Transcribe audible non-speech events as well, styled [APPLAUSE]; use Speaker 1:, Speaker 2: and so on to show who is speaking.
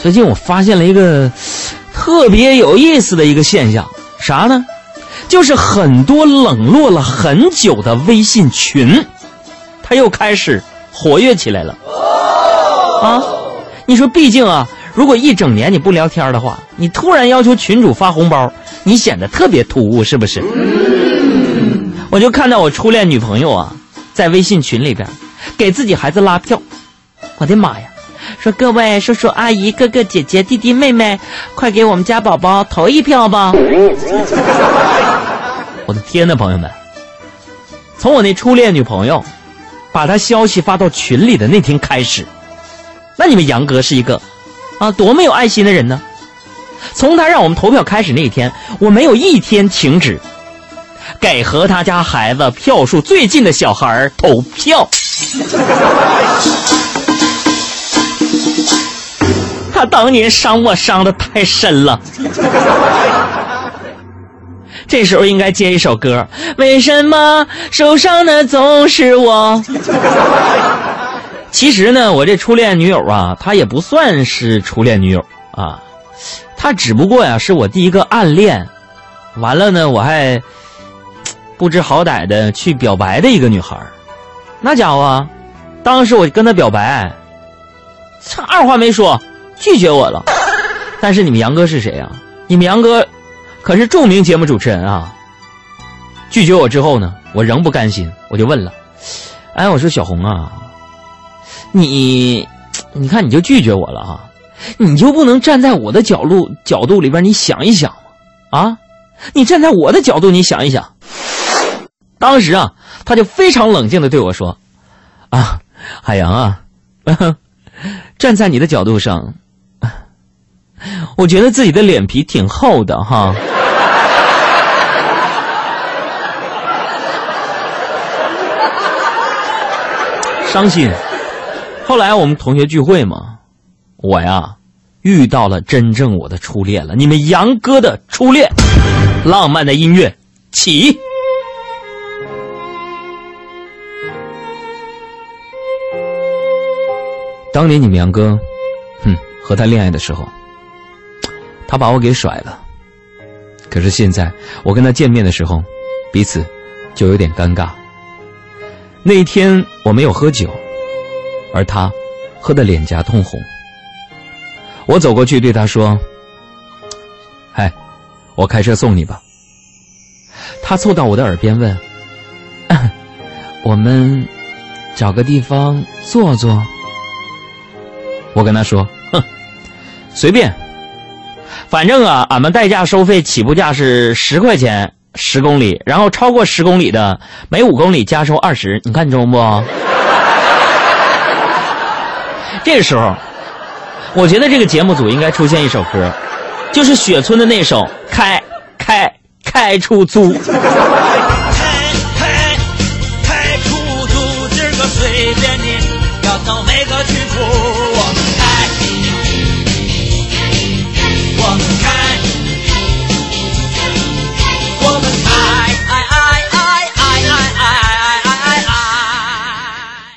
Speaker 1: 最近我发现了一个特别有意思的一个现象，啥呢？就是很多冷落了很久的微信群，它又开始活跃起来了。啊，你说，毕竟啊，如果一整年你不聊天的话，你突然要求群主发红包，你显得特别突兀，是不是？我就看到我初恋女朋友啊，在微信群里边给自己孩子拉票，我的妈呀！说各位叔叔阿姨、哥哥姐姐、弟弟妹妹，快给我们家宝宝投一票吧！[LAUGHS] 我的天呐，朋友们，从我那初恋女朋友把她消息发到群里的那天开始，那你们杨哥是一个啊多么有爱心的人呢？从他让我们投票开始那一天，我没有一天停止给和他家孩子票数最近的小孩投票。[LAUGHS] 他当年伤我伤的太深了，这时候应该接一首歌。为什么受伤的总是我？其实呢，我这初恋女友啊，她也不算是初恋女友啊，她只不过呀是我第一个暗恋，完了呢我还不知好歹的去表白的一个女孩那家伙，当时我跟她表白，这二话没说。拒绝我了，但是你们杨哥是谁啊？你们杨哥可是著名节目主持人啊！拒绝我之后呢，我仍不甘心，我就问了：“哎，我说小红啊，你，你看你就拒绝我了啊，你就不能站在我的角度角度里边你想一想吗？啊，你站在我的角度你想一想。”当时啊，他就非常冷静的对我说：“啊，海洋啊，[LAUGHS] 站在你的角度上。” [LAUGHS] 我觉得自己的脸皮挺厚的哈，[LAUGHS] 伤心。后来我们同学聚会嘛，我呀遇到了真正我的初恋了。你们杨哥的初恋，浪漫的音乐起。当年你们杨哥，哼，和他恋爱的时候。他把我给甩了，可是现在我跟他见面的时候，彼此就有点尴尬。那一天我没有喝酒，而他喝得脸颊通红。我走过去对他说：“嗨，我开车送你吧。”他凑到我的耳边问：“我们找个地方坐坐？”我跟他说：“哼，随便。”反正啊俺们代驾收费起步价是十块钱十公里然后超过十公里的每五公里加收二十你看中不？[LAUGHS] 这时候我觉得这个节目组应该出现一首歌就是雪村的那首开开开出租。开开开出租今儿个随便你要到哪个去哭